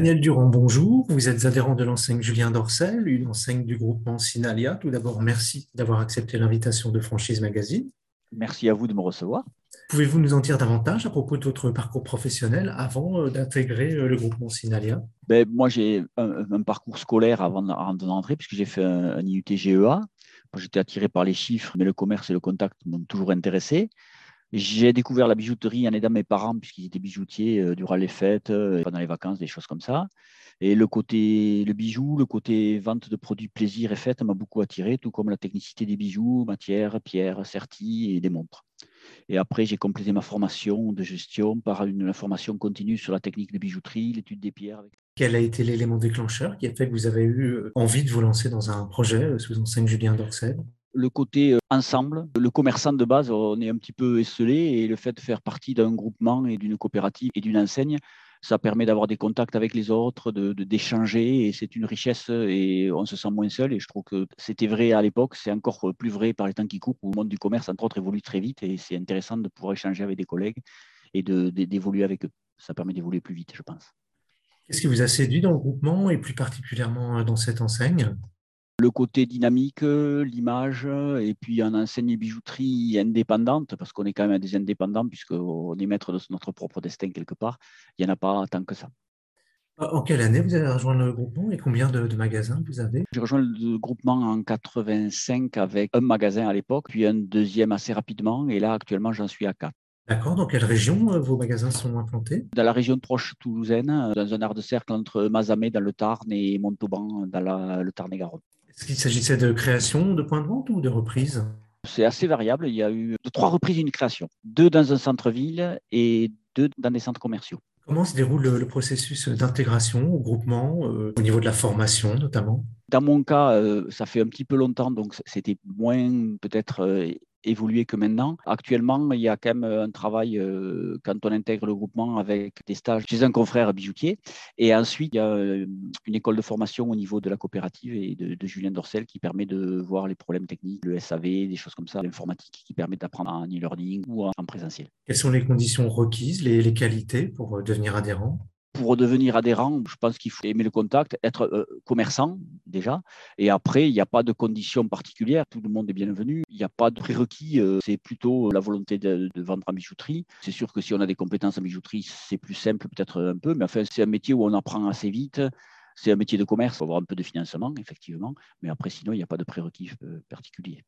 Daniel Durand, bonjour. Vous êtes adhérent de l'enseigne Julien Dorcel, une enseigne du groupement Sinalia. Tout d'abord, merci d'avoir accepté l'invitation de Franchise Magazine. Merci à vous de me recevoir. Pouvez-vous nous en dire davantage à propos de votre parcours professionnel avant euh, d'intégrer euh, le groupement Sinalia? Ben, Moi, j'ai un, parcours scolaire avant d'entrer, puisque j'ai fait un, un IUT GEA. J'étais attiré par les chiffres, mais le commerce et le contact m'ont toujours intéressé. J'ai découvert la bijouterie en aidant mes parents, puisqu'ils étaient bijoutiers euh, durant les fêtes, euh, pendant les vacances, des choses comme ça. Et le côté le bijou, le côté vente de produits plaisir et fête m'a beaucoup attiré, tout comme la technicité des bijoux, matière, pierre, sertie et des montres. Et après, j'ai complété ma formation de gestion par une formation continue sur la technique de bijouterie, l'étude des pierres. Quel a été l'élément déclencheur qui a fait que vous avez eu euh, envie de vous lancer dans un projet sous enseigne Julien Dorcel le côté euh, ensemble. Le commerçant de base, on est un petit peu esselé et le fait de faire partie d'un groupement et d'une coopérative et d'une enseigne, ça permet d'avoir des contacts avec les autres, de, d'échanger et c'est une richesse et on se sent moins seul. Et je trouve que c'était vrai à l'époque, c'est encore plus vrai par les temps qui courent où le monde du commerce, entre autres, évolue très vite et c'est intéressant de pouvoir échanger avec des collègues et de, d'évoluer avec eux. Ça permet d'évoluer plus vite, je pense. Qu'est-ce qui vous a séduit dans le groupement et plus particulièrement dans cette enseigne? Le côté dynamique, l'image, et puis un enseigne bijouterie indépendante, parce qu'on est quand même des indépendants, puisqu'on est maître de notre propre destin quelque part. Il n'y en a pas tant que ça. En quelle année vous avez rejoint le groupement et combien de, magasins vous avez? J'ai rejoint le groupement en 85 avec un magasin à l'époque, puis un deuxième assez rapidement, et là actuellement j'en suis à quatre. D'accord. Dans quelle région euh, vos magasins sont implantés? Dans la région proche toulousaine, dans un art de cercle entre Mazamet dans le Tarn et Montauban dans le Tarn et Garonne. Est-ce qu'il s'agissait de création de points de vente ou de reprise C'est assez variable. Il y a eu trois reprises une création. Deux dans un centre-ville et deux dans des centres commerciaux. Comment se déroule le, processus d'intégration au groupement, euh, au niveau de la formation notamment? Dans mon cas, euh, ça fait un petit peu longtemps, donc c'était moins peut-être euh, évolué que maintenant. Actuellement, il y a quand même un travail euh, quand on intègre le groupement avec des stages chez un confrère bijoutier. Et ensuite, il y a euh, une école de formation au niveau de la coopérative et de, Julien Dorcel qui permet de voir les problèmes techniques, le SAV, des choses comme ça, l'informatique qui permet d'apprendre en e-learning ou en présentiel. Quelles sont les conditions requises, les qualités pour euh, devenir adhérent? Pour devenir adhérent, je pense qu'il faut aimer le contact, être euh, commerçant déjà. Et après, il n'y a pas de conditions particulières. Tout le monde est bienvenu. Il n'y a pas de prérequis. Euh, c'est plutôt la volonté de, vendre en bijouterie. C'est sûr que si on a des compétences en bijouterie, c'est plus simple peut-être un peu. Mais enfin, c'est un métier où on apprend assez vite. C'est un métier de commerce. Il faut avoir un peu de financement, effectivement. Mais après, sinon, il n'y a pas de prérequis euh, particuliers.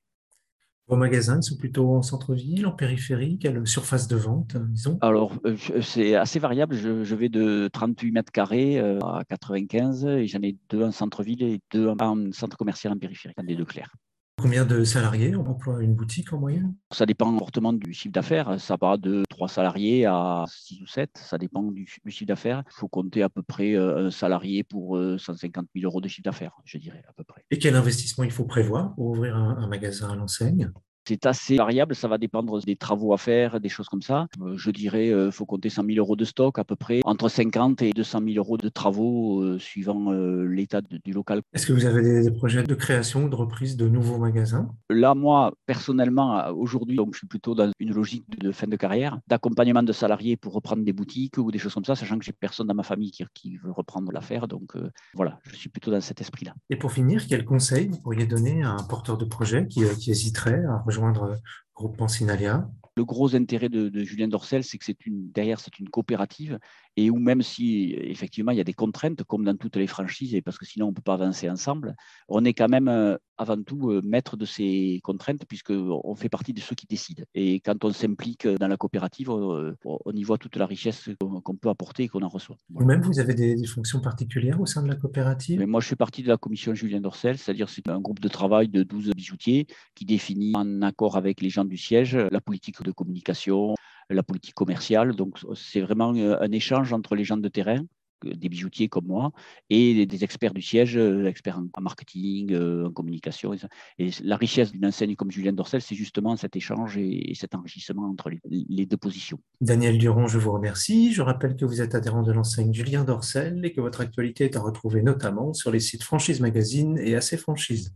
Vos magasins sont plutôt en centre-ville, en périphérie Quelle surface de vente, disons? Alors, euh, c'est assez variable. Je, vais de 38 mètres carrés euh, à 95 et j'en ai deux en centre-ville et deux en centre commercial en périphérie, des deux clairs. Combien de salariés emploie une boutique en moyenne? Ça dépend fortement du chiffre d'affaires. Ça va de 3 salariés à 6 ou 7. Ça dépend du, chiffre d'affaires. Il faut compter à peu près euh, un salarié pour 150 000 euros de chiffre d'affaires, je dirais à peu près. Et quel investissement il faut prévoir pour ouvrir un magasin à l'enseigne? C'est assez variable, ça va dépendre des travaux à faire, des choses comme ça. Euh, je dirais, il euh, faut compter 100 000 euros de stock à peu près, entre 50 et 200 000 euros de travaux euh, suivant l'état du local. Est-ce que vous avez des, projets de création de reprise de nouveaux magasins? Là, moi, personnellement, aujourd'hui, donc, je suis plutôt dans une logique de fin de carrière, d'accompagnement de salariés pour reprendre des boutiques ou des choses comme ça, sachant que j'ai personne dans ma famille qui, veut reprendre l'affaire. Donc voilà, je suis plutôt dans cet esprit-là. Et pour finir, quel conseil vous pourriez donner à un porteur de projet qui, qui hésiterait à rejoindre euh, le gros intérêt de, Julien Dorcel, c'est que derrière, c'est une coopérative et où même si effectivement il y a des contraintes, comme dans toutes les franchises, et parce que sinon on ne peut pas avancer ensemble, on est quand même euh, avant tout euh, maître de ces contraintes puisqu'on fait partie de ceux qui décident. Et quand on s'implique dans la coopérative, on, y voit toute la richesse qu'on peut apporter et qu'on en reçoit. Vous-même, vous avez des, fonctions particulières au sein de la coopérative? Mais Moi, je fais partie de la commission Julien Dorcel, c'est-à-dire c'est un groupe de travail de 12 bijoutiers qui définit en accord avec les gens du siège la politique de communication, la politique commerciale. Donc, c'est vraiment euh, un échange entre les gens de terrain des bijoutiers comme moi et des experts du siège, euh, experts en marketing, euh, en communication. Et la richesse d'une enseigne comme Julien Dorcel, c'est justement cet échange et cet enrichissement entre les deux positions. Daniel Durand, je vous remercie. Je rappelle que vous êtes adhérent de l'enseigne Julien Dorcel et que votre actualité est à retrouver notamment sur les sites Franchise Magazine et AC Franchise.